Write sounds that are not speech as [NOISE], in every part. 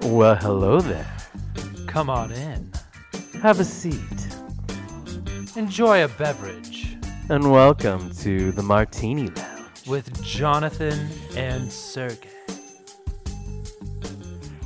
Well, hello there. Come on in. Have a seat. Enjoy a beverage And welcome to the Martini Lounge. with Jonathan and Sergey.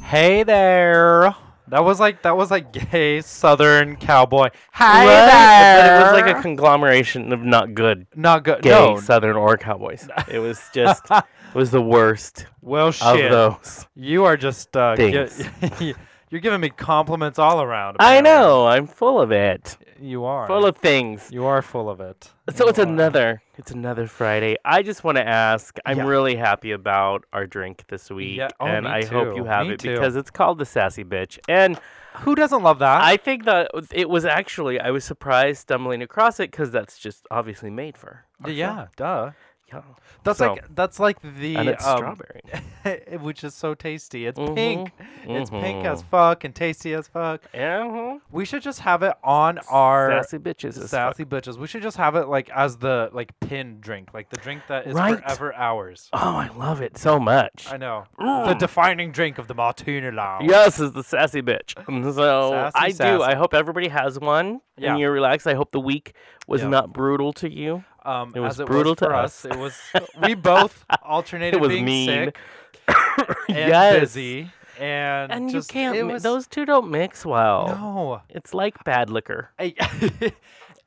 Hey there. That was like that was like gay Southern cowboy. What? there. But it was like a conglomeration of not good not good. gay No. Southern or cowboys. It was [LAUGHS] just, it was the worst Well, of shit. those. You are just uh, gi- Things. [LAUGHS] you're giving me compliments all around. I apparently. know. I'm full of it. You are Full of things. You are full of it. [LAUGHS] So You it's are. another it's another Friday. I just want to ask. I'm Yeah. really happy about our drink this week, Yeah, oh, and I hope you have me it too. because it's called the Sassy Bitch. And Who doesn't love that? I think that it was actually I was surprised stumbling across it because that's just obviously made for. our show. yeah, duh. Yeah. That's So- like that's like the and it's um, strawberry. [LAUGHS] which is so tasty. It's Mhm, pink. It's pink as mhm. fuck and tasty as fuck. Yeah. We should just have it on our Sassy bitches. sassy bitches. We should just have it like as the like pin drink, like the drink that is Right. forever ours. Oh, I love it so much. I know the Mm. defining drink of the Martini Lounge. Yes, is the sassy bitch. [LAUGHS] So Sassy, I do. I hope everybody has one. Yeah. And you're relaxed. I hope the week was Yeah. not brutal to you. Um, It was as it brutal was to for us. It was we both [LAUGHS] alternated It was being mean. sick [COUGHS] and yes. busy, and And just, you can't. Was, those two don't mix well. no. It's like bad liquor. I, [LAUGHS]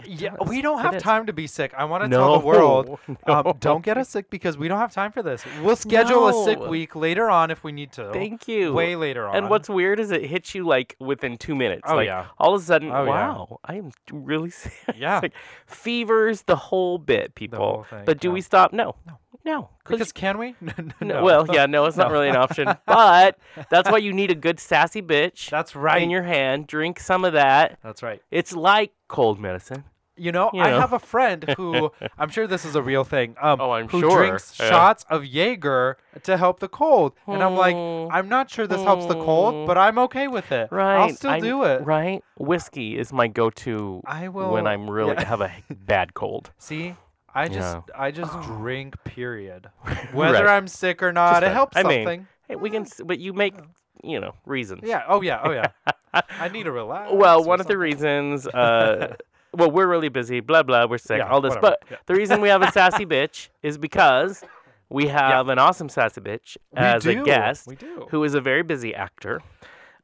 yeah, we don't have time to be sick. I want to no, tell the [LAUGHS] world. Um, don't get us sick because we don't have time for this. We'll schedule a sick week later on if we need to. Thank you. Way later on. And what's weird is it hits you like within two minutes. Oh, like, yeah. All of a sudden, Oh, yeah. wow, I am really [LAUGHS] sick. Yeah. like fevers, the whole bit, people. whole thing, but do yeah. we stop? No. No. No. Because can we? [LAUGHS] No, Well, yeah, no, it's not really an option. But that's why you need a good sassy bitch That's right. in your hand. Drink some of that. That's right. It's like cold medicine. You know, You I know. have a friend [LAUGHS] who I'm sure this is a real thing. Um, Oh, I'm who sure. drinks Yeah. shots of Jaeger to help the cold, and I'm like, Hmm. I'm not sure this helps the cold, Hmm. but I'm okay with it. Right. I'll still I- do it. Right. Whiskey is my go-to I will. when I'm really yeah. have a [LAUGHS] bad cold. See, I just Yeah. I just [GASPS] drink. Period. [LAUGHS] Whether Right. I'm sick or not, it helps I mean, something. Hey, we can, but you make, you know, reasons. yeah. Oh yeah. Oh yeah. [LAUGHS] I need to relax. Well, one of the reasons, [LAUGHS] uh, well, we're really busy, blah, blah, we're sick, Yeah, all this. whatever, But yeah. the reason we have a sassy [LAUGHS] bitch is because we have an awesome sassy bitch We as do. a guest We do. who is a very busy actor,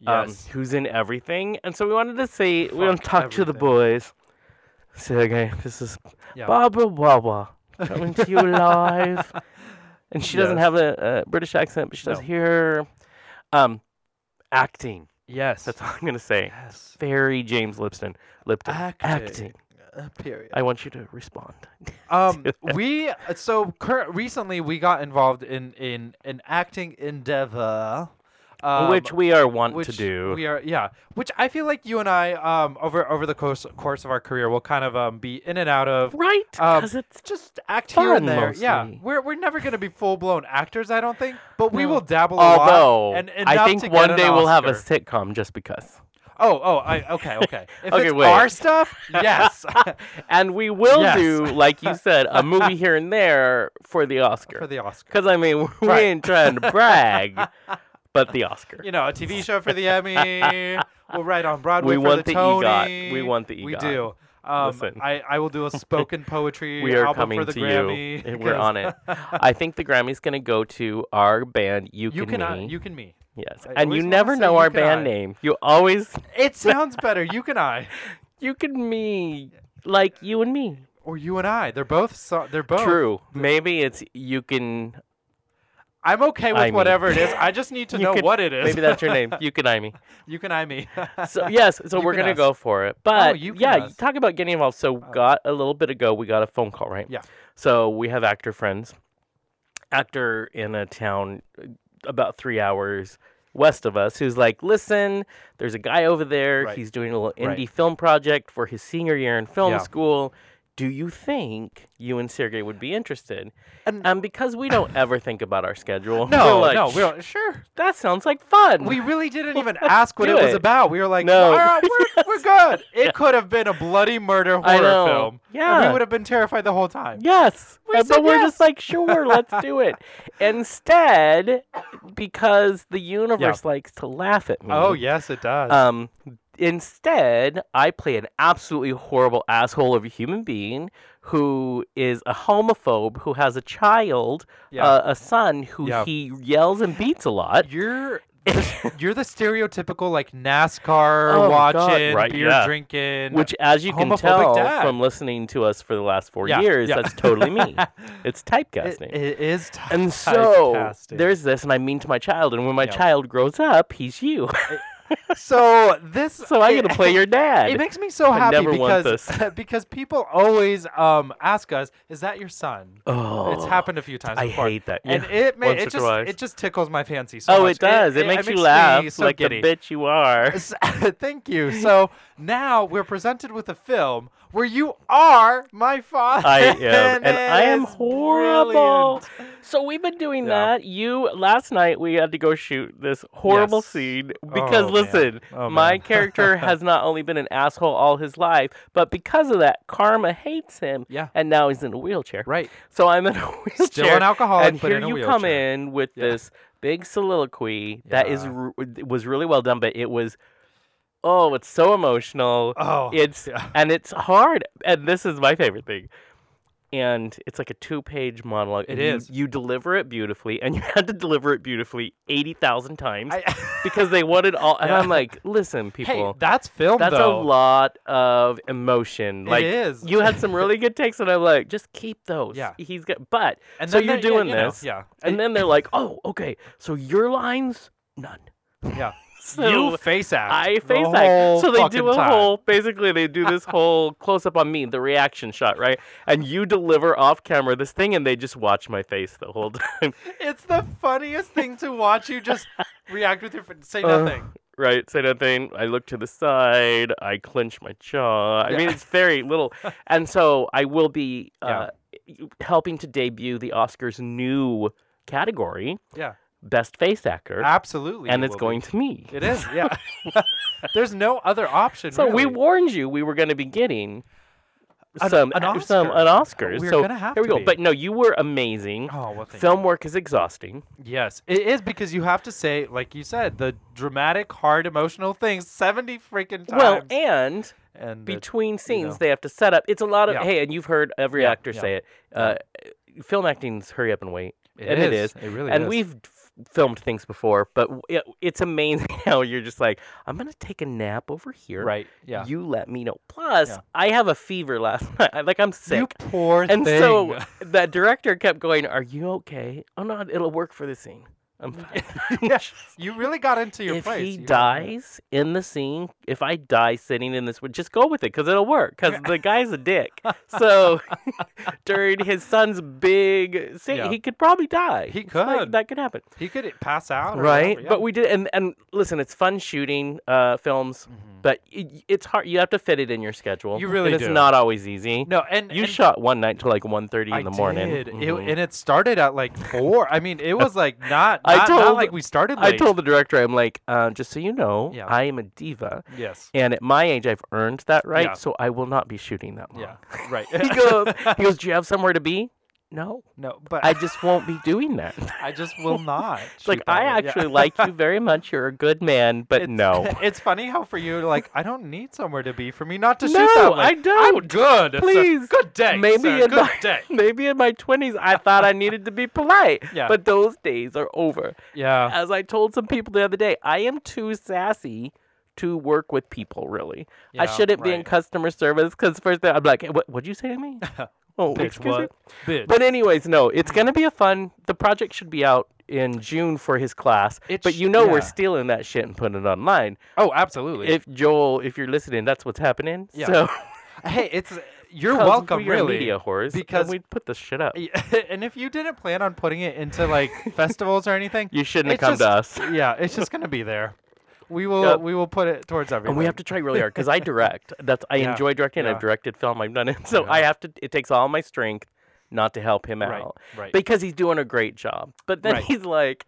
um, Yes. who's in everything. And so we wanted to say, we want to Fuck talk to the boys. Say, okay, this is Yeah. Barbara Wawa coming to you live. And she doesn't have a, a British accent, but she does No. Um, acting. Yes. That's [LAUGHS] all I'm going to say yes. very James Lipton. Lipton. Acting. Uh, period. I want you to respond. [LAUGHS] Um, we uh, so cur- recently we got involved in in an acting endeavor, um, Which we are want to do. We are yeah. Which I feel like you and I um over over the course course of our career will kind of um be in and out of right? um, Because it's just act here and there. Yeah, we're we're never gonna be full blown actors, I don't think, but we No. will dabble a lot. although and I think one day we'll have a sitcom just because. Oh oh I okay okay. [LAUGHS] If Okay, it's wait. our stuff, yes. [LAUGHS] and we will Yes. do, like you [LAUGHS] said, a movie here and there for the Oscar. for the Oscar. Because I mean, we Right. ain't trying to brag, but the Oscar. you know, a TV show for the Emmy. [LAUGHS] we'll write on Broadway We for want the the EGOT. We want the EGOT. We do. Um, Listen. I, I will do a spoken [LAUGHS] poetry We are album coming for the to Grammy. you. [LAUGHS] We're on it. I think the Grammy's gonna go to our band. You, you can can me. I, you can me. yes, I and you never know our band I. name. You always It sounds better. You can I, you can me like you and me. or you and I. They're both. So, they're both. True. Maybe it's you can. I'm okay with I whatever it is. I just need to [LAUGHS] You know could- what it is. Maybe that's your name. [LAUGHS] You can I me. you can I me. So yes, so You we're can gonna go for it. But you can yeah, talk about getting involved. So got a little bit ago, we got a phone call, right? Yeah. So we have actor friends, actor in a town uh, about three hours west of us, who's like, listen, there's a guy over there. Right. He's doing a little Right. indie film project for his senior year in film Yeah. school. Do you think you and Sergey would be interested? And- because we don't ever think about our schedule, [LAUGHS] No, we're like, no, we don't, sure. that sounds like fun. We really didn't even [LAUGHS] ask what do it was about. We were like, No. all right, we're, [LAUGHS] we're good. It could have been a bloody murder horror film. and Yeah. we would have been terrified the whole time. Yes. We Uh, but we're yes. just like, sure, let's do it. Instead, because the universe likes to laugh at me. Oh, yes, it does. Um, instead, I play an absolutely horrible asshole of a human being who is a homophobe who has a child, Yeah. uh, a son who Yeah. he yells and beats a lot. you're [LAUGHS] the, you're the stereotypical like NASCAR Oh, God, watching, right, beer yeah. drinking, Which, as you can tell dad. from listening to us for the last four Yeah, years, yeah. that's totally me. [LAUGHS] It's It- typecasting. it is ty- and so there's this, and I mean to my child, and when my Yeah. child grows up, he's you. So this so I'm gonna play your dad. It makes me so I happy never want because [LAUGHS] because people always um ask us, "Is that your son?" oh, It's happened a few times I before. hate that. and Yeah, it ma- once it or just twice. it just tickles my fancy so oh, much. it does. It, makes you me laugh so like giddy. the bitch you are. S- [LAUGHS] Thank you. So now we're presented with a film where you are my father. I am, [LAUGHS] and I am horrible. brilliant. So we've been doing Yeah. that. You last night we had to go shoot this horrible Yes. scene oh, because Oh, listen, Oh, my character [LAUGHS] has not only been an asshole all his life, but because of that, karma hates him. Yeah. And now he's in a wheelchair. Right. So I'm in a [LAUGHS] wheelchair. Still an alcoholic, and but here in a you come in with Yeah. this big soliloquy that is Yeah. r- was really well done, but it was oh, it's so emotional. Oh, It's yeah. and it's hard. And this is my favorite thing. And it's like a two-page monologue. It is. you. You deliver it beautifully, and [LAUGHS] you had to deliver it beautifully eighty thousand times I- [LAUGHS] because they wanted all. And Yeah. I'm like, listen, people, hey, that's film that's though. a lot of emotion. It like is. you had some really good takes, and I'm like, just keep those. Yeah. he's got. But And so you're they- yeah, doing you know, this, yeah. and then they're like, oh, okay, so your lines, none. yeah. [LAUGHS] So you face act. I the face act. So they do a time. whole, basically, they do this whole [LAUGHS] close up on me, the reaction shot, right? And you deliver off camera this thing, and they just watch my face the whole [LAUGHS] time, It's the funniest thing to watch you just [LAUGHS] react with your f- say Uh, nothing. right? Say nothing. I look to the side. I clench my jaw. I mean, it's very little. And so I will be Yeah. uh, helping to debut the Oscars' new category, Yeah, Best Face Actor, absolutely. and it's going be. to me. It is. Yeah. [LAUGHS] [LAUGHS] There's no other option. So we warned you we were going to be getting An- some an uh, some Oscar. an Oscar. We're so gonna have here we to go. be. But no, you were amazing. Oh well. Film work is exhausting. Yes, it is because you have to say, like you said, the dramatic, hard, emotional things seventy freaking times. Well, and and the- between scenes know. they have to set up. It's a lot of Yeah. hey, and you've heard every Yeah, actor yeah. say it. Uh, film acting's hurry up and wait, it and it is. It really and is. we've filmed things before, but it, it's amazing [LAUGHS] how you're just like, I'm gonna take a nap over here. right. Yeah. You let me know. Plus, Yeah. I have a fever last [LAUGHS] night. Like I'm sick. You poor And thing. so that director kept going, "Are you okay? Oh no, it'll work for the scene. I'm fine." [LAUGHS] yeah, [LAUGHS] you really got into your if place. If he You dies in the scene, if I die sitting in this, just go with it because it'll work. Because the guy's a dick. [LAUGHS] So during his son's big scene, Yeah. he could probably die. He It's like, could. that could happen, he could pass out. Or right? whatever, yeah. But we did, and and listen, it's fun shooting uh, films, Mhm. but it, it's hard. You have to fit it in your schedule. You really it's not always easy. no, and You and shot one night till like 1.30 in the morning. Did. It, Mhm. and it started at like four. I mean, it was like not. I not, not told- like we started. I told the director, I'm like, uh, just so you know, Yeah. I am a diva, Yes. and at my age, I've earned that right. Yeah. So I will not be shooting that long. Yeah. Right. [LAUGHS] he goes, [LAUGHS] he goes, do you have somewhere to be? No, no, but I just won't be doing that. [LAUGHS] I just will not. [LAUGHS] Like shoot I way. Yeah. actually like you very much. You're a good man, but It's, no. [LAUGHS] It's funny how for you, like, I don't need somewhere to be for me not to shoot No, that way. I I'm don't. good. Please. Good day. Maybe sir. in good my day. maybe in my twenties, I thought I needed to be polite. Yeah. But those days are over. Yeah. As I told some people the other day, I am too sassy to work with people. Really, I shouldn't be in customer service because first thing I'm like, what? What'd you say to me? Oh, Bitch, excuse me. what? Bitch. But anyways, no, it's gonna be a fun. The project should be out in June for his class. It but you know we're stealing that shit and putting it online. oh, absolutely. If Joel, if you're listening, that's what's happening. Yeah. So [LAUGHS] hey, it's you're welcome, we really. media whores, because- we put this shit up. [LAUGHS] and if you didn't plan on putting it into like [LAUGHS] festivals or anything, You shouldn't have it's come to us. Yeah, it's just gonna be there. We will Yep. we will put it towards everyone. And we have to try really hard because I [LAUGHS] direct. That's I Yeah, enjoy directing. yeah. I've directed film. I've done it. [LAUGHS] So Yeah. I have to. It takes all my strength not to help him right, out right. because he's doing a great job. But then Right. he's like,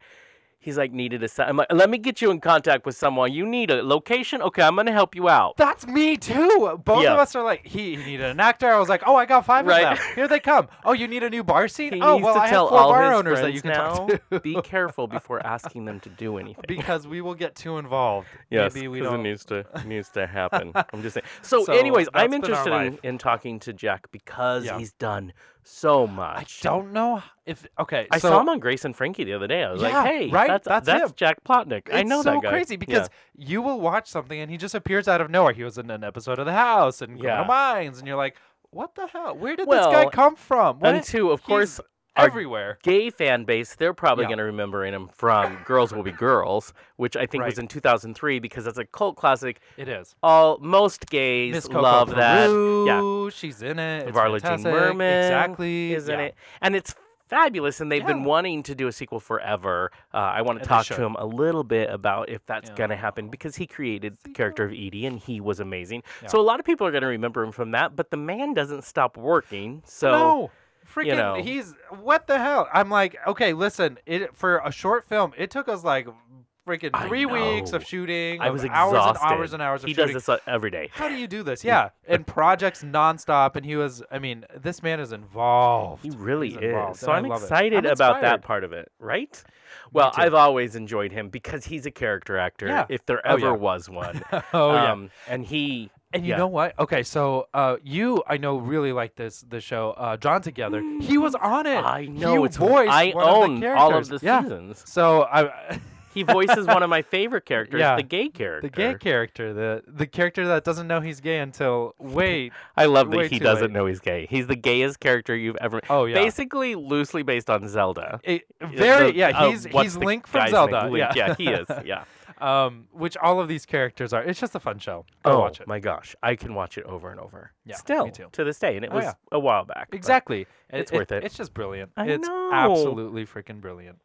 he's like needed a. se- I'm like, let me get you in contact with someone. You need a location. Okay, I'm gonna help you out. That's me too. Both Yeah. of us are like, he, he needed an actor. I was like, oh, I got five Right. of them. Here they come. Oh, you need a new bar scene? He oh, needs well, to I tell have four all bar his owners that friends you can now. talk to. be careful before asking them to do anything. because we will get too involved. Yes, Maybe we 'cause don't. it needs to [LAUGHS] needs to happen. I'm just saying. [LAUGHS] So, So, anyways, I'm that's been our interested in, life. in talking to Jack because Yeah. he's done so much. I don't know if okay. I so saw him on Grace and Frankie the other day. I was Yeah, like, "Hey, right? that's That's that's. Jack Plotnick. I know so that guy." crazy Yeah. because you will watch something and he just appears out of nowhere. He was in an episode of The House and Criminal Yeah. Minds, and you're like, what the hell? Where did Well, this guy come from? What? and two, of course, our everywhere. gay fan base, they're probably Yeah. going to remember him from Girls Will Be Girls, which I think was in 2003 because that's a cult classic. It is. All most gays love that. Yeah, she's in it. It's Varla Jean. Merman exactly, isn't yeah. it? And it's fabulous, and they've been wanting to do a sequel forever. Uh, I want to talk to him a little bit about if that's Yeah. going to happen because he created the character of Evie, and he was amazing. Yeah. So a lot of people are going to remember him from that, but the man doesn't stop working. So no, freaking, know. he's what the hell? I'm like, okay, listen, it for a short film, it took us like freaking three weeks of shooting. I was hours exhausted. and hours and hours of he shooting. does this uh, every day. How do you do this? [LAUGHS] Yeah, and projects nonstop, and he was. I mean, this man is involved. He really He's is. involved, So I'm excited I'm about that part of it, right? Well. I've always enjoyed him because he's a character actor, Yeah. if there Oh, ever yeah. was one. [LAUGHS] oh yeah. um, and he And you yeah. know what? Okay, so uh, you I know really like this the show uh, Drawn Together. He was on it. I know he it's voiced I one of own the all of the yeah. seasons. So I [LAUGHS] He voices one of my favorite characters, Yeah. the gay character. the gay character, the the character that doesn't know he's gay until [LAUGHS] wait. I love that he doesn't late. know he's gay. He's the gayest character you've ever. Oh yeah. Basically, loosely based on Zelda. It- very The- yeah, uh, he's what's he's Link from Zelda. Link, Yeah. yeah, he is. [LAUGHS] Yeah. Um, which all of these characters are. It's just a fun show. Go oh watch it. my gosh, I can watch it over and over. Yeah, me Still too. to this day, and it Oh, was yeah. a while back. but- Exactly. It's worth it. It's just brilliant. I it's know. absolutely freaking brilliant.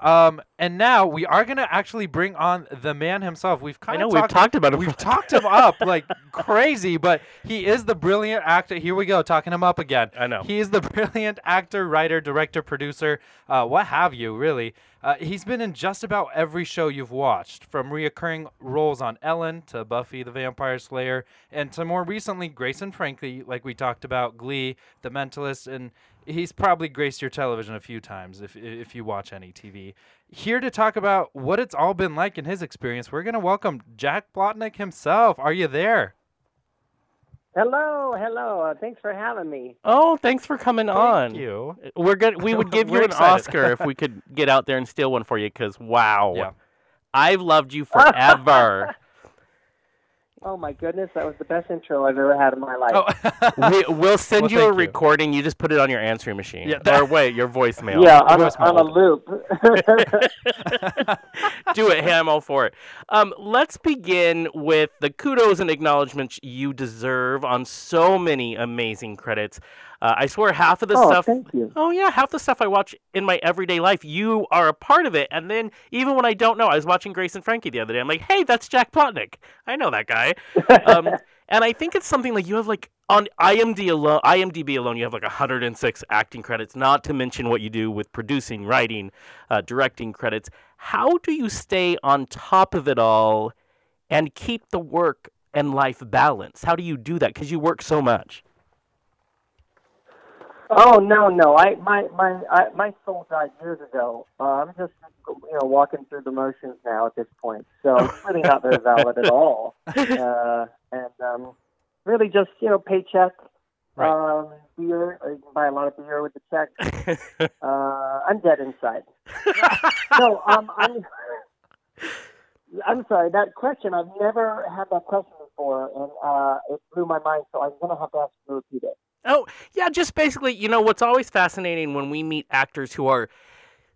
Um, and now we are gonna actually bring on the man himself. We've kind of we've talked, talked about him. we've talked him up like crazy, but he is the brilliant actor. Here we go, talking him up again. I know. He is the [LAUGHS] brilliant actor, writer, director, producer, uh, what have you, really. Uh, he's been in just about every show you've watched, from reoccurring roles on Ellen to Buffy the Vampire Slayer, and to more recently Grace and Frankie, like we talked about, Glee, The Mentalist, and he's probably graced your television a few times if if you watch any TV. Here to talk about what it's all been like in his experience, we're gonna welcome Jack Plotnick himself. Are you there? Hello, hello. Uh, thanks for having me. Oh, thanks for coming on. Thank you. We're good. We would [LAUGHS] give you an excited. Oscar if we could get out there and steal one for you. Because wow, [LAUGHS] Yeah. I've loved you forever. [LAUGHS] Oh my goodness, that was the best intro I've ever had in my life. Oh. [LAUGHS] we, we'll send Well, you a thank you. recording. You just put it on your answering machine. Yeah, or that- wait, your voicemail. yeah, on a, voicemail. on a loop. [LAUGHS] Do it, hey, I'm all for it. Um, let's begin with the kudos and acknowledgments you deserve on so many amazing credits. Uh, I swear, half of the oh, stuff. thank you. Oh yeah, half the stuff I watch in my everyday life, you are a part of it. And then even when I don't know, I was watching Grace and Frankie the other day. I'm like, hey, that's Jack Plotnick. I know that guy. Um, [LAUGHS] and I think it's something like you have like on IMDb alone, IMDb alone, you have like 106 acting credits. Not to mention what you do with producing, writing, uh, directing credits. How do you stay on top of it all and keep the work and life balance? How do you do that? Because you work so much. Oh no, no. I my my I, my soul died years ago. Uh, I'm just you know walking through the motions now at this point. So it's really not very valid at all. [LAUGHS] Uh, and um, really just you know paycheck, Right. um, beer. You can buy a lot of beer with the check. [LAUGHS] Uh, I'm dead inside. no, um, I'm. I'm sorry. That question, I've never had that question before, and uh, it blew my mind. So I'm gonna have to ask you to repeat it. Oh, yeah, just basically, you know, what's always fascinating when we meet actors who are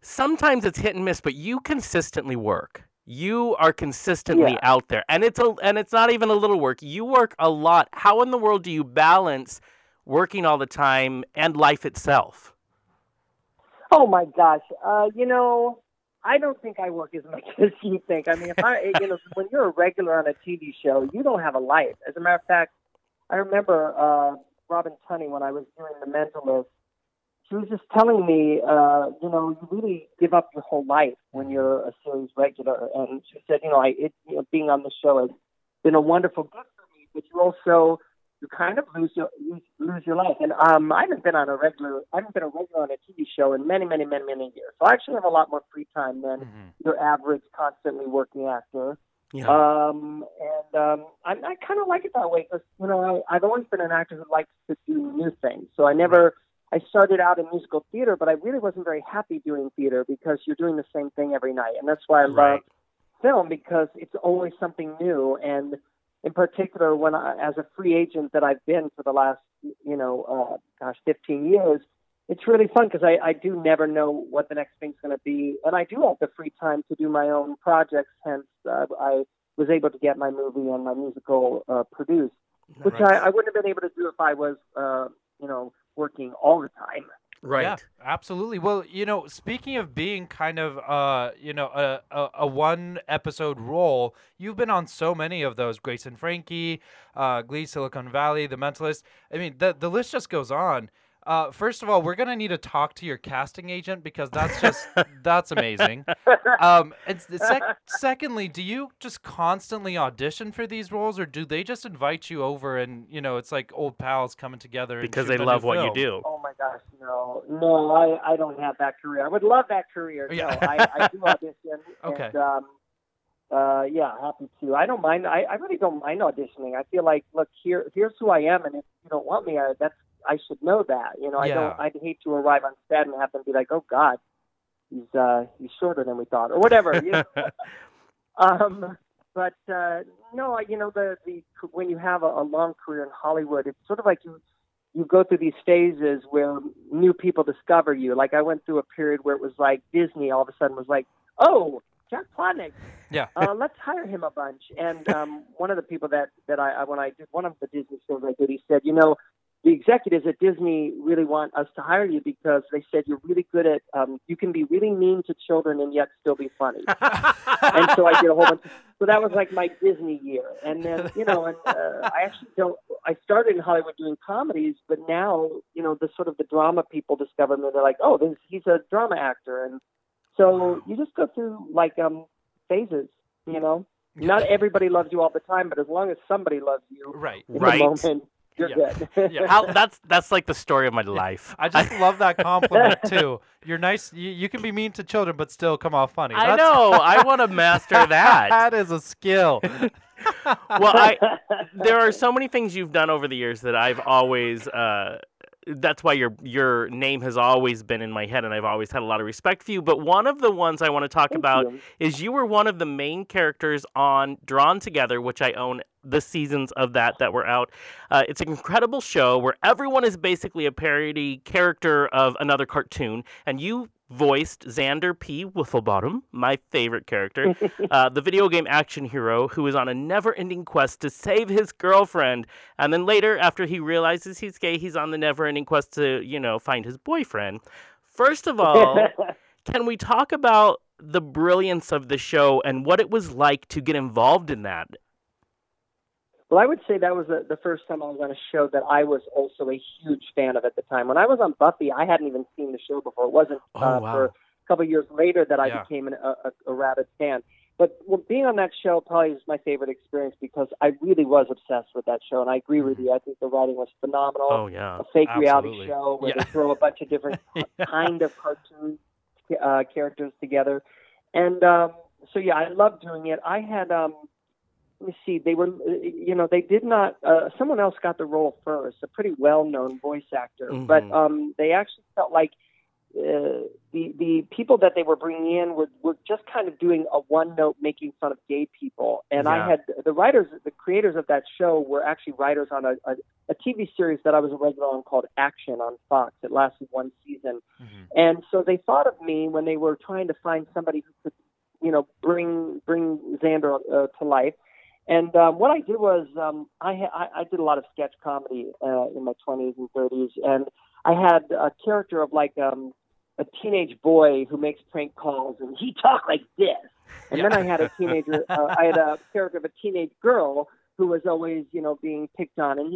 sometimes it's hit and miss, but you consistently work. You are consistently Yeah. out there. And it's a and it's not even a little work. You work a lot. How in the world do you balance working all the time and life itself? Oh my gosh. Uh, you know, I don't think I work as much [LAUGHS] as you think. I mean, if I, you know, when you're a regular on a TV show, you don't have a life. As a matter of fact, I remember uh, Robin Tunney when I was doing The Mentalist. She was just telling me, uh, you know, you really give up your whole life when you're a series regular. And she said, you know, I, it, you know, being on the show has been a wonderful gift for me, but you also you kind of lose your lose, lose your life. And um, I haven't been on a regular I haven't been a regular on a TV show in many, many, many, many years. So I actually have a lot more free time than Mhm. your average constantly working actor. Yeah. Um, and um, I, I kind of like it that way because you know I, I've always been an actor who likes to do new things. So I never. I started out in musical theater, but I really wasn't very happy doing theater because you're doing the same thing every night, and that's why I love film because it's always something new. And in particular, when I, as a free agent that I've been for the last, you know, uh, gosh, 15 years, it's really fun because I, I do never know what the next thing's going to be, and I do have the free time to do my own projects. Hence, uh, I was able to get my movie and my musical uh, produced, which Right. I, I wouldn't have been able to do if I was, uh, you know, working all the time. right. Yeah, absolutely. Well, you know, speaking of being kind of, uh, you know, a, a, a one episode role, you've been on so many of those. Grace and Frankie, uh, Glee, Silicon Valley, The Mentalist. I mean, the the list just goes on. Uh, first of all, we're gonna need to talk to your casting agent because that's just [LAUGHS] that's amazing. Um, and sec- secondly, do you just constantly audition for these roles, or do they just invite you over and you know it's like old pals coming together Because they shooting a new love what you do. Oh my gosh, no, no, I, I don't have that career. I would love that career. Yeah. No, I, I do audition. [LAUGHS] Okay. And, um, uh, yeah, happy to. I don't mind. I, I really don't mind auditioning. I feel like, look, here, here's who I am, and if you don't want me, I, that's I should know that. You know, I Yeah. don't. I'd hate to arrive on set and have them be like, oh God, he's uh, he's shorter than we thought, or whatever. You know? [LAUGHS] um, but uh, no, I- you know, the the when you have a, a long career in Hollywood, it's sort of like you you go through these phases where new people discover you. Like I went through a period where it was like Disney all of a sudden was like, oh, Jack Plotnick, Yeah. uh, let's hire him a bunch. And um, one of the people that that I I- when I did one of the Disney shows I did, he said, you know, the executives at Disney really want us to hire you because they said you're really good at um, you can be really mean to children and yet still be funny. [LAUGHS] and so I did a whole bunch. so that was like my Disney year, and then you know, and uh, I actually don't. I started in Hollywood doing comedies, but now you know the sort of the drama people discover me. They're like, oh, this, he's a drama actor, and so you just go through like um phases. You know, not everybody loves you all the time, but as long as somebody loves you Right. Right. moment, you're Yeah. good. Yeah. How that's that's like the story of my [LAUGHS] life. I just [LAUGHS] love that compliment too. You're nice. You, you can be mean to children, but still come off funny. I know. I [LAUGHS] want to master that. that is a skill. well, I there are so many things you've done over the years that I've always. Uh, that's why your your name has always been in my head, and I've always had a lot of respect for you. But one of the ones I want to talk Thank about you. is you were one of the main characters on Drawn Together, which I own the seasons of that that were out. Uh, it's an incredible show where everyone is basically a parody character of another cartoon, and you voiced Xandir P. Wifflebottom, my favorite character, [LAUGHS] uh, the video game action hero who is on a never-ending quest to save his girlfriend, and then later, after he realizes he's gay, he's on the never-ending quest to, you know, find his boyfriend. First of all, [LAUGHS] can we talk about the brilliance of the show and what it was like to get involved in that? Well, I would say that was the, the first time I was on a show that I was also a huge fan of at the time. When I was on Buffy, I hadn't even seen the show before. It wasn't Oh, uh, wow. for a couple of years later that I Yeah. became an, a, a, a rabid fan. But well, being on that show probably is my favorite experience because I really was obsessed with that show, and I agree with you. I think the writing was phenomenal. Oh yeah. a fake reality show where Yeah. they throw a bunch of different [LAUGHS] kind of cartoon uh, characters together. And um, so, yeah, I loved doing it. I had, um, let me see, they were, uh, you know, they did not, uh, someone else got the role first, a pretty well known voice actor. But Mhm. um, they actually felt like uh, the the people that they were bringing in were, were just kind of doing a one note making fun of gay people and Yeah. i had the writers the creators of that show were actually writers on a, a, a tv series that i was a regular on called action on fox it lasted one season Mhm. and so they thought of me when they were trying to find somebody who could you know bring bring xandir uh, to life and um, what I did was um, I, ha- I I did a lot of sketch comedy uh, in my 20s and 30s, and I had a character of like um, a teenage boy who makes prank calls, and he talked like this. And then I had a teenager, uh, I had a character of a teenage girl who was always, you know, being picked on, and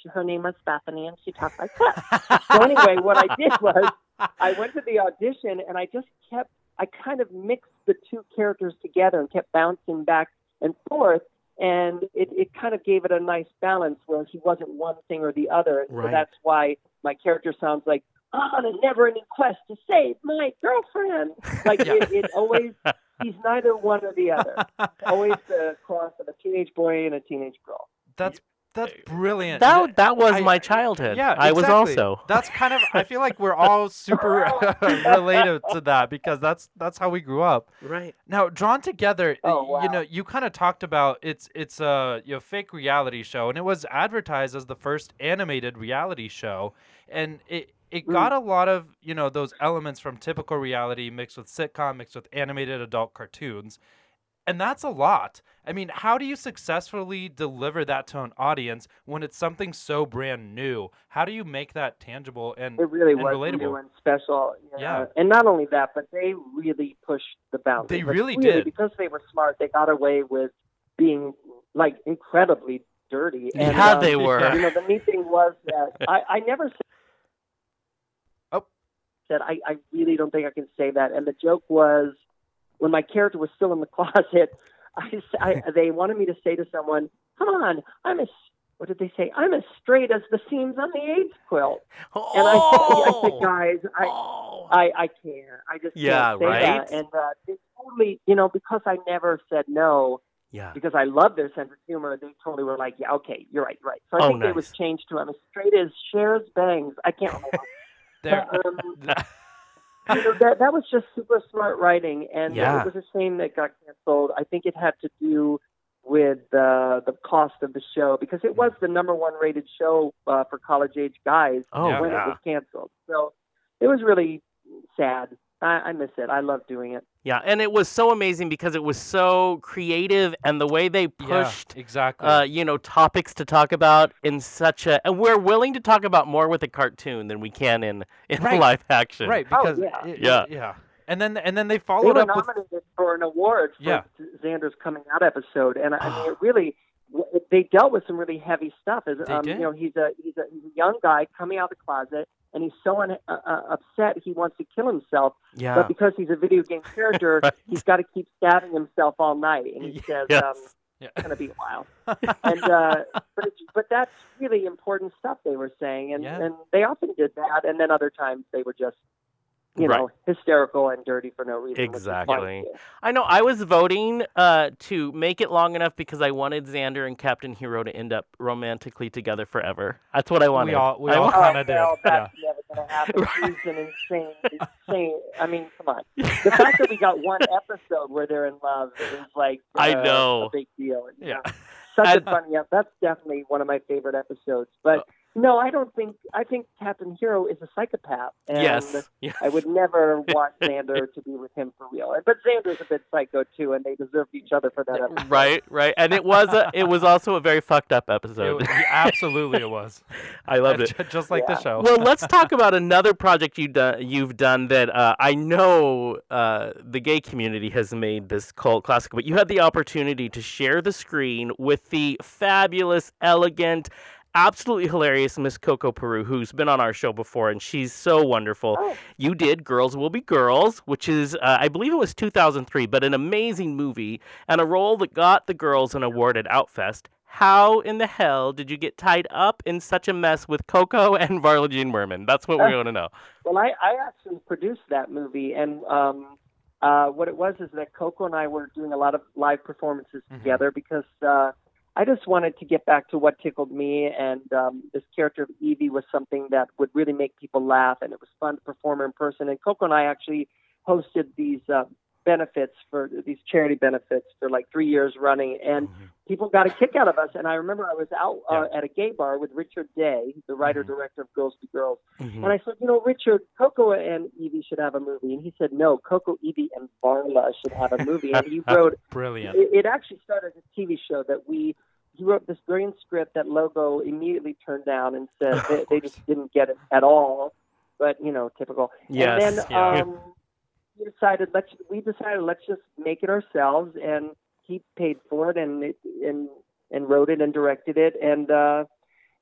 she, her name was Bethany, and she talked like that. so anyway, what I did was I went to the audition, and I just kept, I kind of mixed the two characters together and kept bouncing back and forth. And it, it kind of gave it a nice balance where he wasn't one thing or the other. And Right. so that's why my character sounds like ah, I'm on a never-ending quest to save my girlfriend. [LAUGHS] Like Yeah. it, it always, he's neither one or the other. [LAUGHS] Always the cross of a teenage boy and a teenage girl. That's that's brilliant. That that was I- my childhood. Yeah, I was exactly. also. That's kind of. I feel like we're [LAUGHS] all super [LAUGHS] related to that because that's that's how we grew up. Right. Now, drawn together, Oh, y- you know, you kind of talked about it's it's a you know, fake reality show, and it was advertised as the first animated reality show, and it it Mm. got a lot of you know those elements from typical reality mixed with sitcom, mixed with animated adult cartoons, and that's a lot. I mean, how do you successfully deliver that to an audience when it's something so brand new? How do you make that tangible and It really and was relatable? new and special. you Yeah. know. And not only that, but they really pushed the boundaries. They Like, really did. Because they were smart, they got away with being like incredibly dirty. And, yeah, um, they were. [LAUGHS] You know, the neat thing was that [LAUGHS] I, I never said, Oh. said I, I really don't think I can say that. And the joke was when my character was still in the [LAUGHS] closet, I, I- [LAUGHS] they wanted me to say to someone, "Come on, I'm as what did they say? I'm as straight as the seams on the AIDS quilt." And I, I said, guys, I, Oh. I, I can't. I just Yeah, can't say right? that. And uh, they totally, you know, because I never said no, yeah. because I love their sense of humor. They totally were like, yeah, okay, you're right, you're right. So I Oh, think it was changed to I'm as straight as Cher's bangs. I can't [LAUGHS] remember. there? But, um, you know, that that was just super smart writing, and Yeah. it was a shame that got canceled. I think it had to do with uh, the cost of the show because it was the number one rated show uh, for college age guys Oh, when yeah. it was canceled. So it was really sad. I, I miss it. I love doing it. Yeah, and it was so amazing because it was so creative and the way they Yeah, pushed exactly. uh, you know, topics to talk about in such a and we're willing to talk about more with a cartoon than we can in [LAUGHS] in Right. live action. right, Oh, because yeah. it- Yeah. yeah. And then and then they They followed were up with nominated for an award for Yeah. Xandir's coming out episode, and I mean, [SIGHS] it really they dealt with some really heavy stuff. As They um, did. you know, he's a he's a he's a young guy coming out of the closet, and he's so un- uh, uh, upset he wants to kill himself. Yeah. But because he's a video game [LAUGHS] character, Right. he's got to keep stabbing himself all night, and he says, Yes. um, Yeah. "It's going to be a while." [LAUGHS] and uh, but it's, but that's really important stuff they were saying, and Yeah. and they often did that, and then other times they were just. You Right. know, hysterical and dirty for no reason. which is fine, Exactly. I know I was voting uh, to make it long enough because I wanted Xandir and Captain Hero to end up romantically together forever. That's what I wanted. we all we I all Oh, kind of did. well, Yeah. that's never going to happen. [LAUGHS] He's an insane, insane. I mean, come on. [LAUGHS] The fact that we got one episode where they're in love is like uh, I know. a big deal. you Yeah. know. Such a funny. ep- That's definitely one of my favorite episodes. But no, I don't think. I think Captain Hero is a psychopath. And yes. yes. I would never want Xandir to be with him for real. But Xandir's a bit psycho too, and they deserved each other for that episode. Right, right, and it was a, it was also a very fucked up episode. yeah, absolutely it was. [LAUGHS] I loved it. Just like Yeah. the show. well, let's [LAUGHS] talk about another project you done, you've done that uh, I know uh, the gay community has made this cult classic, but you had the opportunity to share the screen with the fabulous, elegant, absolutely hilarious Miss Coco Peru, who's been on our show before, and she's so wonderful. Oh. You did Girls Will Be Girls, which is, uh, I believe it was 2003, but an amazing movie and a role that got the girls an award at Outfest. How in the hell did you get tied up in such a mess with Coco [LAUGHS] and Varla Jean Merman? That's what we want to know. Well, I, I actually produced that movie, and um, uh, what it was is that Coco and I were doing a lot of live performances Mhm. together because uh, I just wanted to get back to what tickled me, and um, this character of Evie was something that would really make people laugh, and it was fun to perform in person. And Coco and I actually hosted these uh, benefits for these charity benefits for like three years running, and people got a kick out of us. And I remember I was out uh, at a gay bar with Richard Day, the writer director of Girls Be Girls. Mhm. And I said, you know, Richard, Coco and Evie should have a movie. And he said, no, Coco, Evie, and Varla should have a movie. And he [LAUGHS] wrote, Brilliant. it, it actually started as a TV show that we, he wrote this brilliant script that Logo immediately turned down and said [LAUGHS] they, they just didn't get it at all. but you know, typical. Yes, And then yeah. [LAUGHS] um, we decided let's we decided let's just make it ourselves, and he paid for it and it, and and wrote it and directed it, and uh,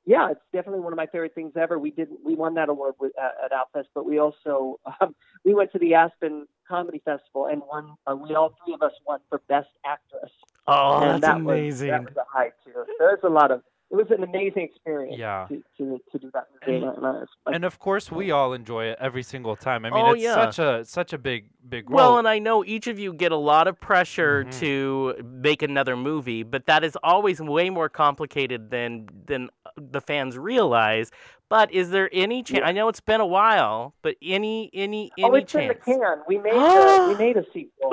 yeah, it's definitely one of my favorite things ever. We did we won that award with, uh, at Outfest, but we also um, we went to the Aspen Comedy Festival and won. Uh, we all three of us won for Best Actress, Oh, and that's that amazing. was that was a high too. There's a lot of it was an amazing experience Yeah. to, to to do that. And- was like, And of course, we all enjoy it every single time. I mean, Oh, it's yeah. such a such a big big role. Well, and I know each of you get a lot of pressure Mhm. to make another movie, but that is always way more complicated than than the fans realize. But is there any chance? I know it's been a while, but any any any oh, it's in chance? the can. We made a, we [GASPS] made a sequel.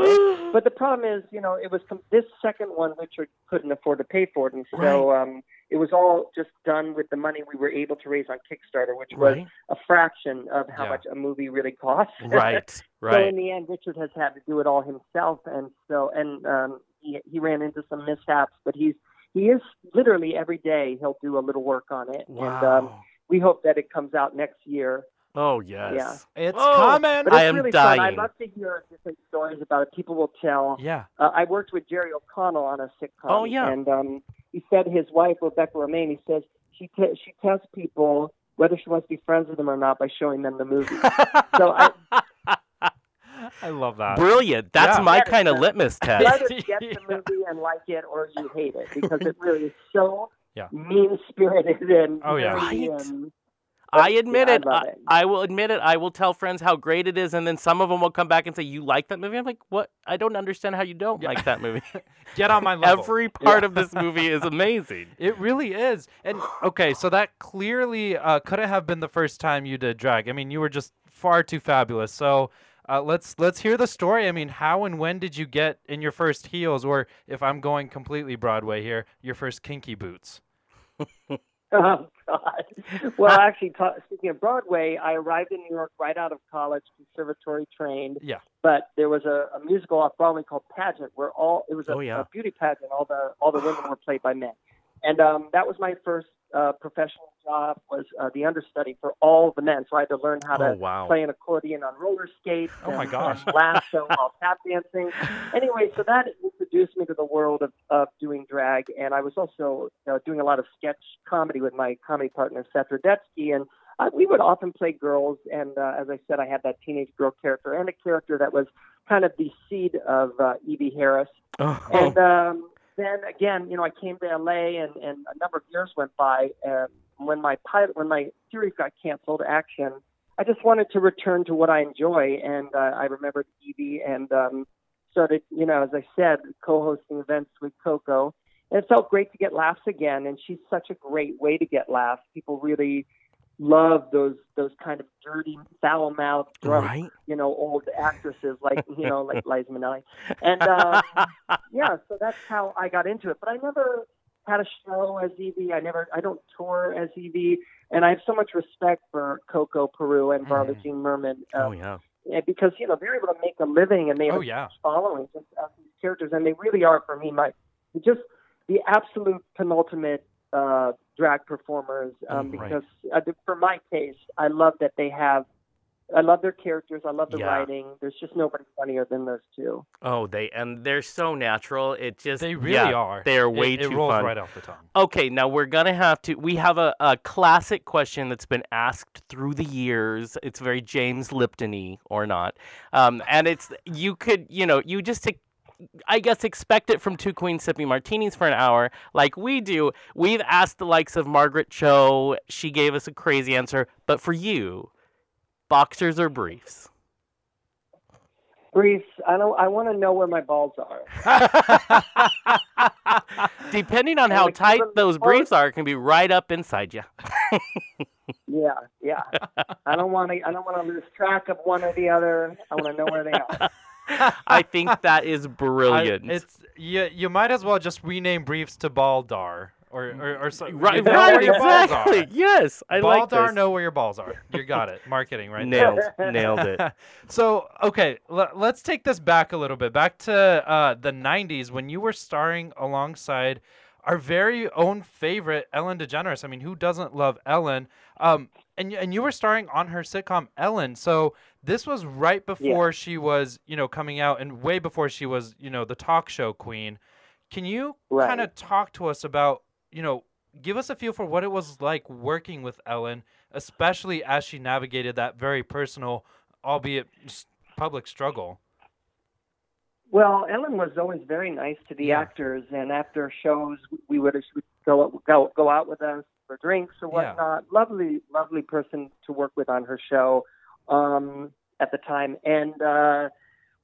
But the problem is, you know, it was com- this second one Richard couldn't afford to pay for it, and so um, it was all just done with the money we were able to raise on Kickstarter, which was right, a fraction of how Yeah. much a movie really costs. right, [LAUGHS] right. So in the end, Richard has had to do it all himself, and so and um, he he ran into some mishaps, but he's he is literally every day he'll do a little work on it, and um, Wow. We hope that it comes out next year. oh yes. it's Oh, coming. But it's I am really fun. I love to hear different stories about it. People will tell. yeah. Uh, I worked with Jerry O'Connell on a sitcom. Oh, yeah. And um, he said his wife Rebecca Romijn. He says she te- she tests people whether she wants to be friends with them or not by showing them the movie. [LAUGHS] so I I love that. Brilliant. That's Yeah. my Yeah, kind of litmus you test. either get the movie and like it or you hate it because it really is so Yeah. mean spirited [LAUGHS] and Oh, yeah. Right. and- I admit Yeah, it. love I, it. I will admit it. I will tell friends how great it is, and then some of them will come back and say, "You like that movie?" I'm like, "What? I don't understand how you don't Yeah. like that movie." [LAUGHS] Get on my level. Every part Yeah. of this movie is [LAUGHS] amazing. It really is. And okay, so that clearly uh, couldn't have been the first time you did drag. I mean, you were just far too fabulous. So uh, let's let's hear the story. I mean, how and when did you get in your first heels, or if I'm going completely Broadway here, your first kinky boots? [LAUGHS] Oh God! Well, [LAUGHS] actually, ta- speaking of Broadway, I arrived in New York right out of college, conservatory trained. Yeah. But there was a, a musical off Broadway called Pageant, where all it was a, Oh, yeah. a beauty pageant. All the all the women were played by men, and um, that was my first uh, professional job. Was uh, the understudy for all the men, so I had to learn how to Oh wow. play an accordion on roller skates. Oh, my and, gosh. and [LAUGHS] lasso [LAUGHS] while tap dancing. Anyway, so that introduced me to the world of, of doing drag, and I was also you know, doing a lot of sketch comedy with my comedy partner Seth Rudetsky, and uh, we would often play girls. And uh, as I said, I had that teenage girl character and a character that was kind of the seed of uh, Evie Harris. Oh. And um, then again, you know, I came to LA, and, and a number of years went by. And when my pilot, when my series got canceled, Action, I just wanted to return to what I enjoy, and uh, I remembered Evie and um, started, you know, as I said, co-hosting events with Coco. And it felt great to get laughs again, and she's such a great way to get laughs. People really love those those kind of dirty, foul-mouthed, drunk, right. you know, old actresses like you know, like [LAUGHS] Liza Minnelli. And um, yeah, so that's how I got into it. But I never had a show as Evie. I never, I don't tour as Evie, and I have so much respect for Coco Peru and Varla Mhm. Jean Merman oh um, yeah. yeah, because you know they're able to make a living and they have Oh yeah. huge following just as these characters, and they really are for me my just the absolute penultimate uh, drag performers. Um, Mm, right. because uh, for my taste, I love that they have. I love their characters. I love the Yeah. writing. There's just nobody funnier than those two. Oh, they and they're so natural. It just They really yeah, are. They are way it, too rolls fun. right off the tongue. Okay, now we're gonna have to. We have a, a classic question that's been asked through the years. It's very James Lipton-y or not, um, and it's you could you know you just. I guess expect it from two queens sipping martinis for an hour, like we do. We've asked the likes of Margaret Cho. She gave us a crazy answer. But for you, boxers or briefs? Briefs. I don't. I want to know where my balls are. [LAUGHS] Depending on how tight those briefs are, it can be right up inside you. [LAUGHS] Yeah, yeah. I don't want to. I don't want to lose track of one or the other. I want to know where they are. I think that is I- brilliant. it's you. You might as well just rename briefs to Baldar or or, or so, right, right, where your balls exactly. are. Yes, I like Baldar, this. know where your balls are. You got it. Marketing right there. nailed, nailed it. [LAUGHS] so okay, l- let's take this back a little bit, back to uh, the '90s when you were starring alongside our very own favorite Ellen DeGeneres. I mean, who doesn't love Ellen? Um, and and you were starring on her sitcom Ellen. So this was right before she was, you know, coming out and way before she was, you know, the talk show queen. Can you Right. kind of talk to us about, you know, give us a feel for what it was like working with Ellen, especially as she navigated that very personal, albeit public struggle? Well, Ellen was always very nice to the Yeah. actors, and after shows, we would would go go go out with us for drinks or Yeah. whatnot. Lovely, lovely person to work with on her show um, at the time. And uh,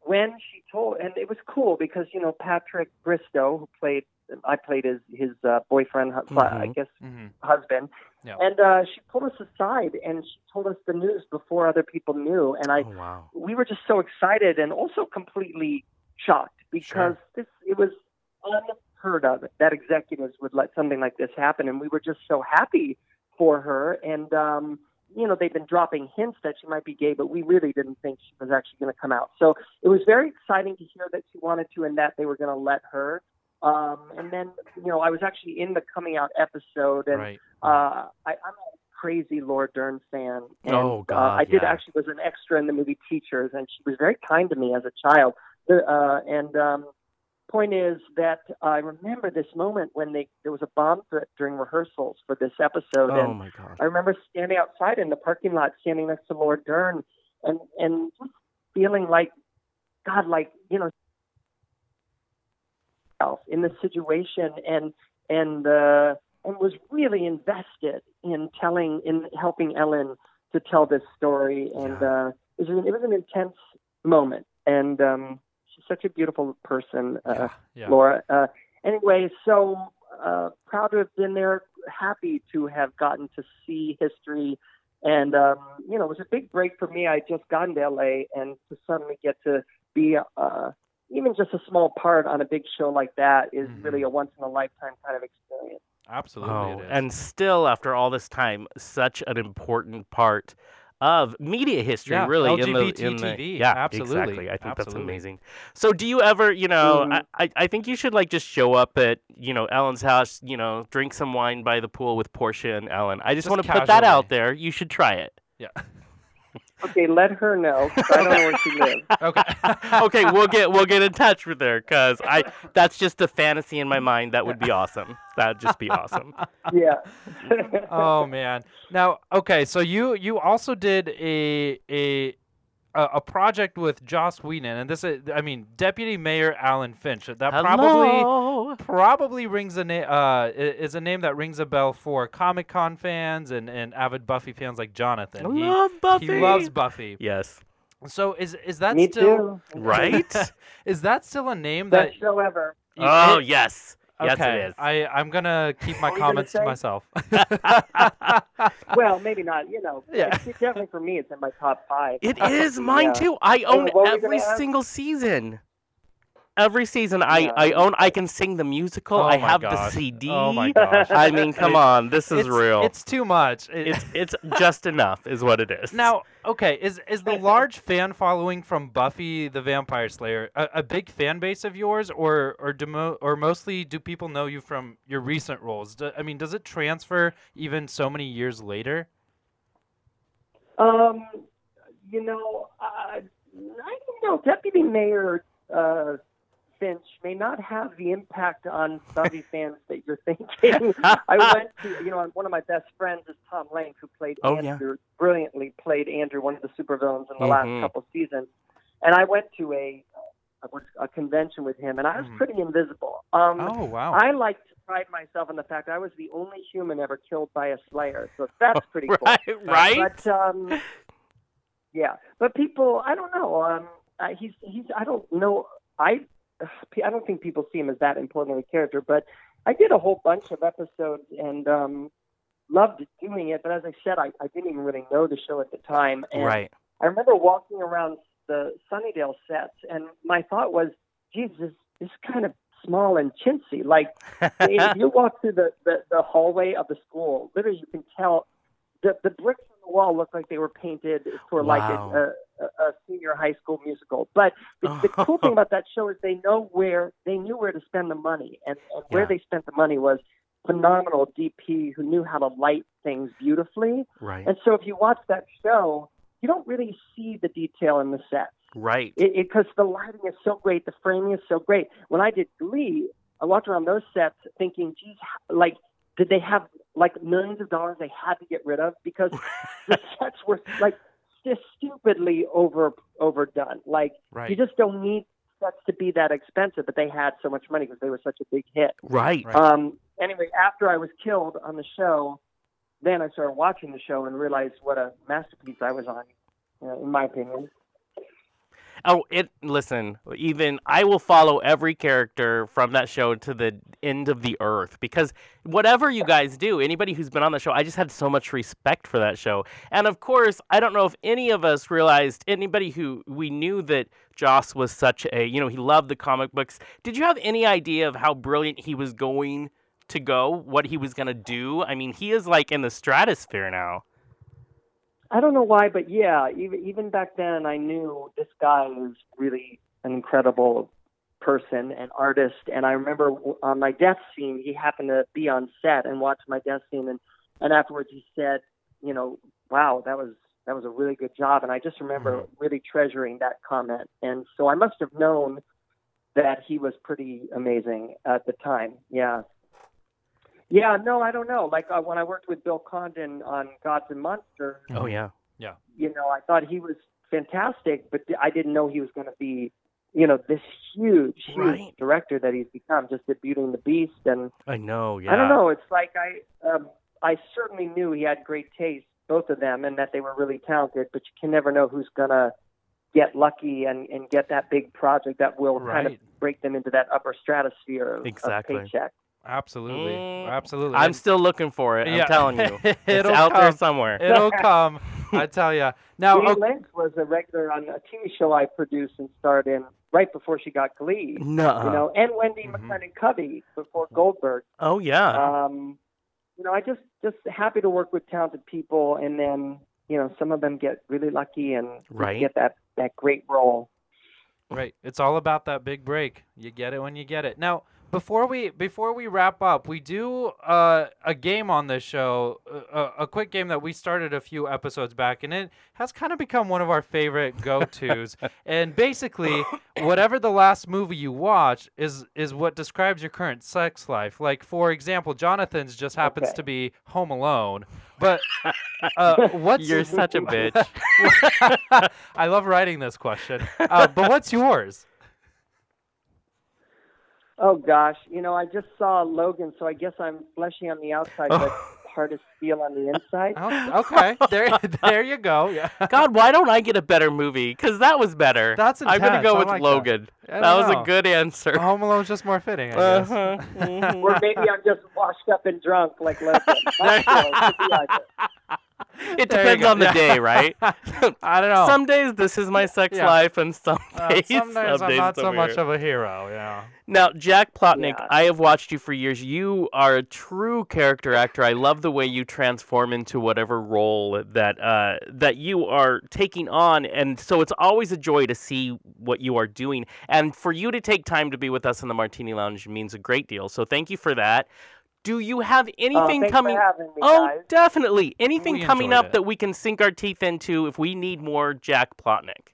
when she told, and it was cool because you know Patrick Bristow, who played, I played his his uh, boyfriend, hu- I guess Mm-hmm. husband, Yeah. and uh, she pulled us aside and she told us the news before other people knew, and I Oh, wow. we were just so excited and also completely shocked because this it was unheard of that executives would let something like this happen and we were just so happy for her and um you know they've been dropping hints that she might be gay but we really didn't think she was actually going to come out so it was very exciting to hear that she wanted to and that they were going to let her um and then you know I was actually in the coming out episode and Right. uh, I, I'm a crazy Laura Dern fan. And, Oh, uh, God, I did yeah. actually was an extra in the movie Teachers, and she was very kind to me as a child. The, uh, and um, point is that I remember this moment when they there was a bomb threat during rehearsals for this episode, Oh, and my God. I remember standing outside in the parking lot, standing next to Laura Dern, and and just feeling like, God, like you know, in the situation, and and uh, and was really invested in telling, in helping Ellen to tell this story, and uh, it was an, it was an intense moment, and um, such a beautiful person, uh, yeah. Yeah. Laura. Uh, anyway, so uh, proud to have been there. Happy to have gotten to see history, and um, you know, it was a big break for me. I just got into LA, and to suddenly get to be uh, even just a small part on a big show like that is Mhm. really a once in a lifetime kind of experience. Absolutely. Oh, it is. and still, after all this time, such an important part of media history, Yeah, really. in the, LGBT in the, TV, yeah, absolutely, exactly. I think that's amazing. So, do you ever, you know. Mm-hmm. I, I, I think you should like just show up at, you know, Ellen's house, you know, drink some wine by the pool with Portia and Ellen. I just, Just want to put that out there. You should try it. yeah. [LAUGHS] Okay, let her know. I don't know where she lives. [LAUGHS] okay. okay, we'll get we'll get in touch with her because I that's just a fantasy in my mind. That would be awesome. That'd just be awesome. Yeah. [LAUGHS] oh man. Now, okay, so you you also did a a a, a project with Joss Whedon, and this is, I mean, Deputy Mayor Alan Finch. That probably Hello. probably rings a name uh is a name that rings a bell for Comic Con fans and, and avid Buffy fans like Jonathan. I He- love Buffy. He loves Buffy. Yes. So is is that Me still too. Right. [LAUGHS] is that still a name that? Best show ever. oh it- yes. Yes, okay, it is. I I'm gonna keep my What were you gonna comments to myself. [LAUGHS] Well, maybe not. You know, Yeah. it's definitely for me, it's in my top five. It is mine Yeah. too. I own what every single season. Every season, I, Yeah. I own. I can sing the musical. Oh I have gosh. the CD. Oh my [LAUGHS] gosh. I mean, come It- on. This is it's, real. It's too much. It- it's [LAUGHS] it's just enough, is what it is. Now, okay, is is the [LAUGHS] large fan following from Buffy the Vampire Slayer a, a big fan base of yours, or or do mo- or mostly do people know you from your recent roles? Do, I mean, does it transfer even so many years later? Um, you know, uh, I don't know. Deputy Mayor uh, Finch may not have the impact on Buffy [LAUGHS] fans that you're thinking. I went to, you know, one of my best friends is Tom Lenk, who played Oh, yeah. Andrew, brilliantly played Andrew, one of the supervillains in the Mhm. last couple seasons. And I went to a a, a convention with him, and I was Mhm. pretty invisible. Um, Oh wow! I like to pride myself on the fact I was the only human ever killed by a Slayer, so that's [LAUGHS] pretty cool. right, right. But um, yeah, but people, I don't know. Um, uh, he's he's. I don't know. I [SIGHS] I don't think people see him as that important of a character. But I did a whole bunch of episodes and um, loved doing it. But as I said, I, I didn't even really know the show at the time. And right. I remember walking around the Sunnydale sets, and my thought was, "Geez, this this is kind of small and chintzy. Like [LAUGHS] if you walk through the, the the hallway of the school, literally you can tell the the bricks the wall look like they were painted for like a, a, a senior high school musical. But the, the [LAUGHS] cool thing about that show is they know where they knew where to spend the money, and, and where they spent the money was phenomenal DP who knew how to light things beautifully. Right. And so if you watch that show, you don't really see the detail in the sets Right. because the lighting is so great, the framing is so great. When I did Glee, I walked around those sets thinking, geez, like, did they have like millions of dollars they had to get rid of because [LAUGHS] the sets were like just stupidly over overdone. Like Right. you just don't need sets to be that expensive, but they had so much money because they were such a big hit. Right. Right. Um, anyway, after I was killed on the show, then I started watching the show and realized what a masterpiece I was on, uh, in my opinion. Oh, it. Listen, even I will follow every character from that show to the end of the earth because whatever you guys do, anybody who's been on the show, I just had so much respect for that show. And of course, I don't know if any of us realized anybody who we knew that Joss was such a, you know, he loved the comic books. Did you have any idea of how brilliant he was going to go? What he was going to do? I mean, he is like in the stratosphere now. I don't know why, but yeah, even even back then, I knew this guy was really an incredible person and artist. And I remember on my death scene, he happened to be on set and watch my death scene, and and afterwards he said, you know, wow, that was that was a really good job. And I just remember mm-hmm. really treasuring that comment. And so I must have known that he was pretty amazing at the time. Yeah. Yeah, no, I don't know. Like uh, when I worked with Bill Condon on Gods and Monsters, Oh yeah. Yeah. You know, I thought he was fantastic, but I didn't know he was going to be, you know, this huge, huge Right. director that he's become, just at Beauty and the Beast. And I know. Yeah. I don't know, it's like I, um, I certainly knew he had great taste, both of them, and that they were really talented. But you can never know who's going to get lucky and and get that big project that will kind of break them into that upper stratosphere of, Exactly. of paycheck. Absolutely. Mm, Absolutely. I'm still looking for it. I'm Yeah. telling you. [LAUGHS] It's It'll out there come. somewhere. It'll [LAUGHS] come. I tell you. Now, Jane okay, Lynch was a regular on a TV show I produced and starred in right before she got Glee. No. you know, and Wendy Mhm. McLendon Covey before Goldberg. Oh yeah. Um, you know, I just just happy to work with talented people, and then you know, some of them get really lucky and Right. get that that great role. Right. It's all about that big break. You get it when you get it. Now, before we before we wrap up, we do uh, a game on this show, uh, a, a quick game that we started a few episodes back, and it has kind of become one of our favorite go-tos. [LAUGHS] and basically, whatever the last movie you watch is is what describes your current sex life. Like, for example, Jonathan's just happens Okay. to be Home Alone, but uh, [LAUGHS] what's You're such a [LAUGHS] bitch. I love writing this question. Uh, but what's yours? Oh gosh, you know, I just saw Logan, so I guess I'm fleshy on the outside, but [LAUGHS] hard as steel on the inside. Oh, okay, there, [LAUGHS] there you go. Yeah. God, why don't I get a better movie? Because that was better. That's intense. I'm gonna go I with like. Logan. I That, was know. a good answer. Home Alone's just more fitting, I guess. Uh-huh. Mhm. Or maybe I'm just washed up and drunk like Logan. [LAUGHS] Not sure. It could be either. It There depends on the Yeah. day, right? [LAUGHS] I don't know. Some days this is my sex Yeah. life, and some Uh, days, some days I'm not so over much of a hero. Yeah. Now, Jack Plotnick, Yeah. I have watched you for years. You are a true character actor. I love the way you transform into whatever role that uh, that you are taking on, and so it's always a joy to see what you are doing. And for you to take time to be with us in the Martini Lounge means a great deal. So thank you for that. Do you have Oh, anything thanks coming? for me, Oh, guys. definitely. Anything We coming up it. that we can sink our teeth into if we need more Jack Plotnick?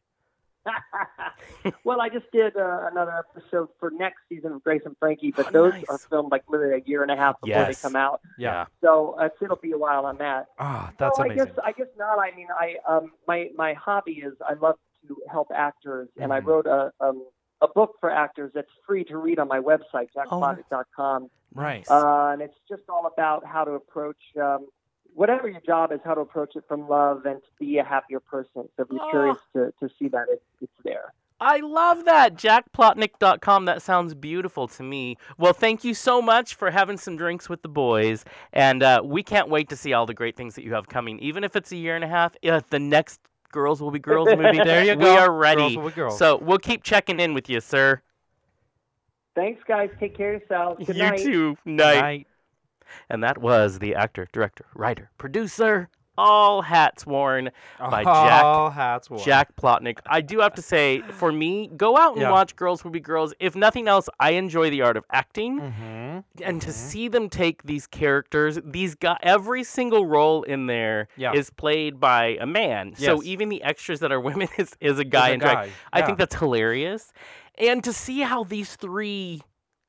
[LAUGHS] well, I just did uh, another episode for next season of Grace and Frankie, but Oh, those nice. are filmed like literally a year and a half before Yes. they come out. Yeah. So uh, it'll be a while on that. Ah, that's no, amazing. I guess I guess not. I mean, I um my my hobby is I love to help actors, and I Mhm. wrote a um a book for actors that's free to read on my website Oh, jackplotnick.com, right. uh, and it's just all about how to approach. Um, Whatever your job is, how to approach it from love and to be a happier person. So if you're Oh. curious to, to see that, it, it's there. I love that. JackPlotnick.com. That sounds beautiful to me. Well, thank you so much for having some drinks with the boys. And uh, we can't wait to see all the great things that you have coming. Even if it's a year and a half, uh, the next Girls Will Be Girls movie, [LAUGHS] there you go. We are ready. Girls will be girls. So we'll keep checking in with you, sir. Thanks, guys. Take care of yourselves. Good you night. too. Night. Night. And that was the actor, director, writer, producer, all hats worn by Jack All hats worn. Jack Plotnick. I do have to say, for me, go out and Yeah. watch Girls Will Be Girls. If nothing else, I enjoy the art of acting. Mm-hmm. And to see them take these characters, these guys, every single role in there is Yeah. played by a man. So even the extras that are women [LAUGHS] is, is a guy a in drag. guy, I yeah. think that's hilarious. And to see how these three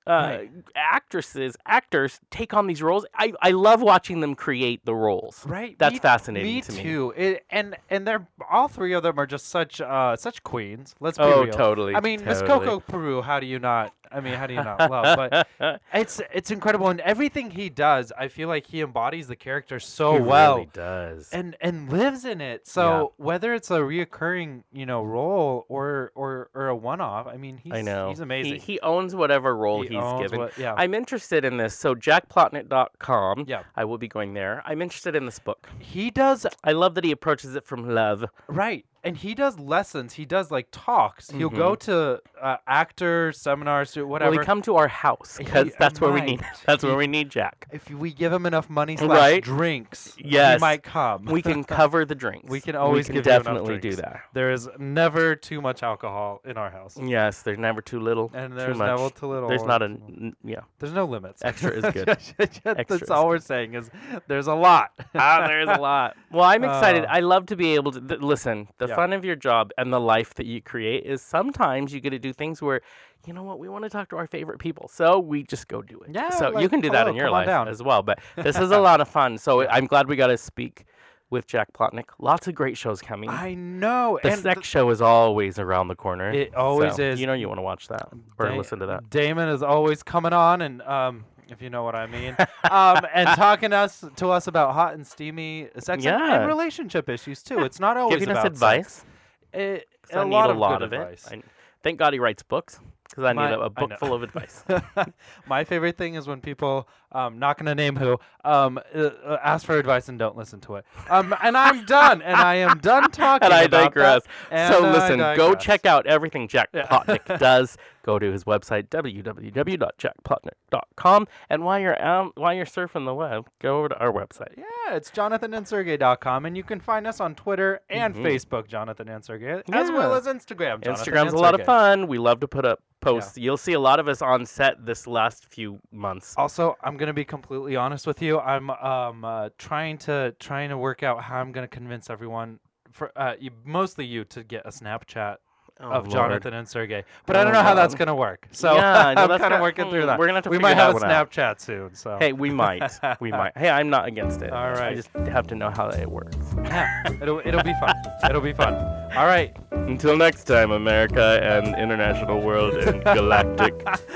uh, Right. actresses, actors take on these roles, I, I love watching them create the roles. Right. That's me, fascinating me to me. too. It, and and they're all three of them are just such uh such queens. Let's be Oh, real. totally. I mean, Miss totally. Coco Peru. How do you not? I mean, how do you not love? But [LAUGHS] it's it's incredible, and everything he does, I feel like he embodies the character so well. He well. really does. and and lives in it. So whether it's a reoccurring, you know, role or or or a one-off, I mean, he's I know. he's amazing. He, he owns whatever role He he's given. what- yeah. I'm interested in this. So jackplotnick.com. Yeah. I will be going there. I'm interested in this book. he does I love that he approaches it from love. right, and he does lessons. He does like talks. He'll go to uh, actor seminars, or whatever. Will he come to our house? Because that's where we need. [LAUGHS] That's where we need Jack. if we give him enough money slash Right? drinks, Yes. he might come. We can [LAUGHS] cover the drinks. We can always we can give you enough definitely do drinks. that. There is never too much alcohol in our house, Yes, there's never too little. and too there's much. never too little. There's not a too- n- yeah. There's no limits. Extra is [LAUGHS] good. That's Extra is all we're saying is there's a lot. ah, there's a lot. Well, I'm excited. Oh. I love to be able to th- listen. The Yeah. fun of your job and the life that you create is sometimes you get to do things where, you know what, we want to talk to our favorite people, so we just go do it. Yeah, So you can do that in your life down. as well. But [LAUGHS] this is a lot of fun. So I'm glad we got to speak with Jack Plotnick. Lots of great shows coming. I know. the and sex show is always around the corner. It always so is. You know you want to watch that or Da- listen to that. Damon is always coming on and um if you know what I mean. um and talking us to us about hot and steamy sex and- Yeah. and relationship issues too. It's not always Giving us about advice. It, 'cause a I need lot a of lot good of advice. it. I, thank God he writes books because I My- need a, book know. full of advice. [LAUGHS] My favorite thing is when people, um, not gonna name who, um, uh, uh, ask for advice and don't listen to it. Um, and I'm done, and I am done [LAUGHS] talking. and I that, digress. and so listen, go check out everything Jack Yeah. Plotnick [LAUGHS] does. Go to his website www.jackplotnick.com, and while you're out, while you're surfing the web, go over to our website. Yeah, it's jonathanandsergey.com, and you can find us on Twitter and Mhm. Facebook, Jonathan and Sergey, as well as Instagram. Jonathan Instagram's a lot of fun. We love to put up posts. You'll see a lot of us on set this last few months. Also, I'm gonna be completely honest with you. I'm um uh, trying to trying to work out how I'm gonna convince everyone, for uh, you, mostly you, to get a Snapchat Oh, of Lord. Jonathan and Sergey. But I Oh, don't know how that's gonna work. So Yeah, no, [LAUGHS] I'm kind of working through that. we're gonna have to we might have a one out. Snapchat soon. So Hey, we might. [LAUGHS] we might. Hey, I'm not against it. All right, I just have to know how it works. yeah, it'll it'll be fun. It'll be fun. All right. Until next time, America and international world and [LAUGHS] galactic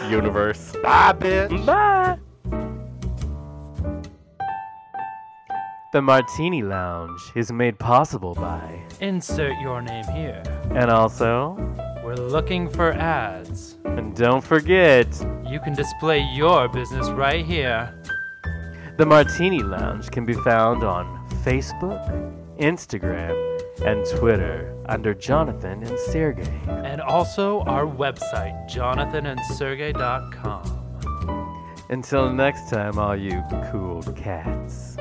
universe. Bye, bitch. Bye. The Martini Lounge is made possible by. Insert your name here. And also, We're looking for ads. and don't forget, You can display your business right here. the Martini Lounge can be found on Facebook, Instagram, and Twitter under Jonathan and Sergey. And also our website, jonathanandsergey.com. Until next time, all you cool cats.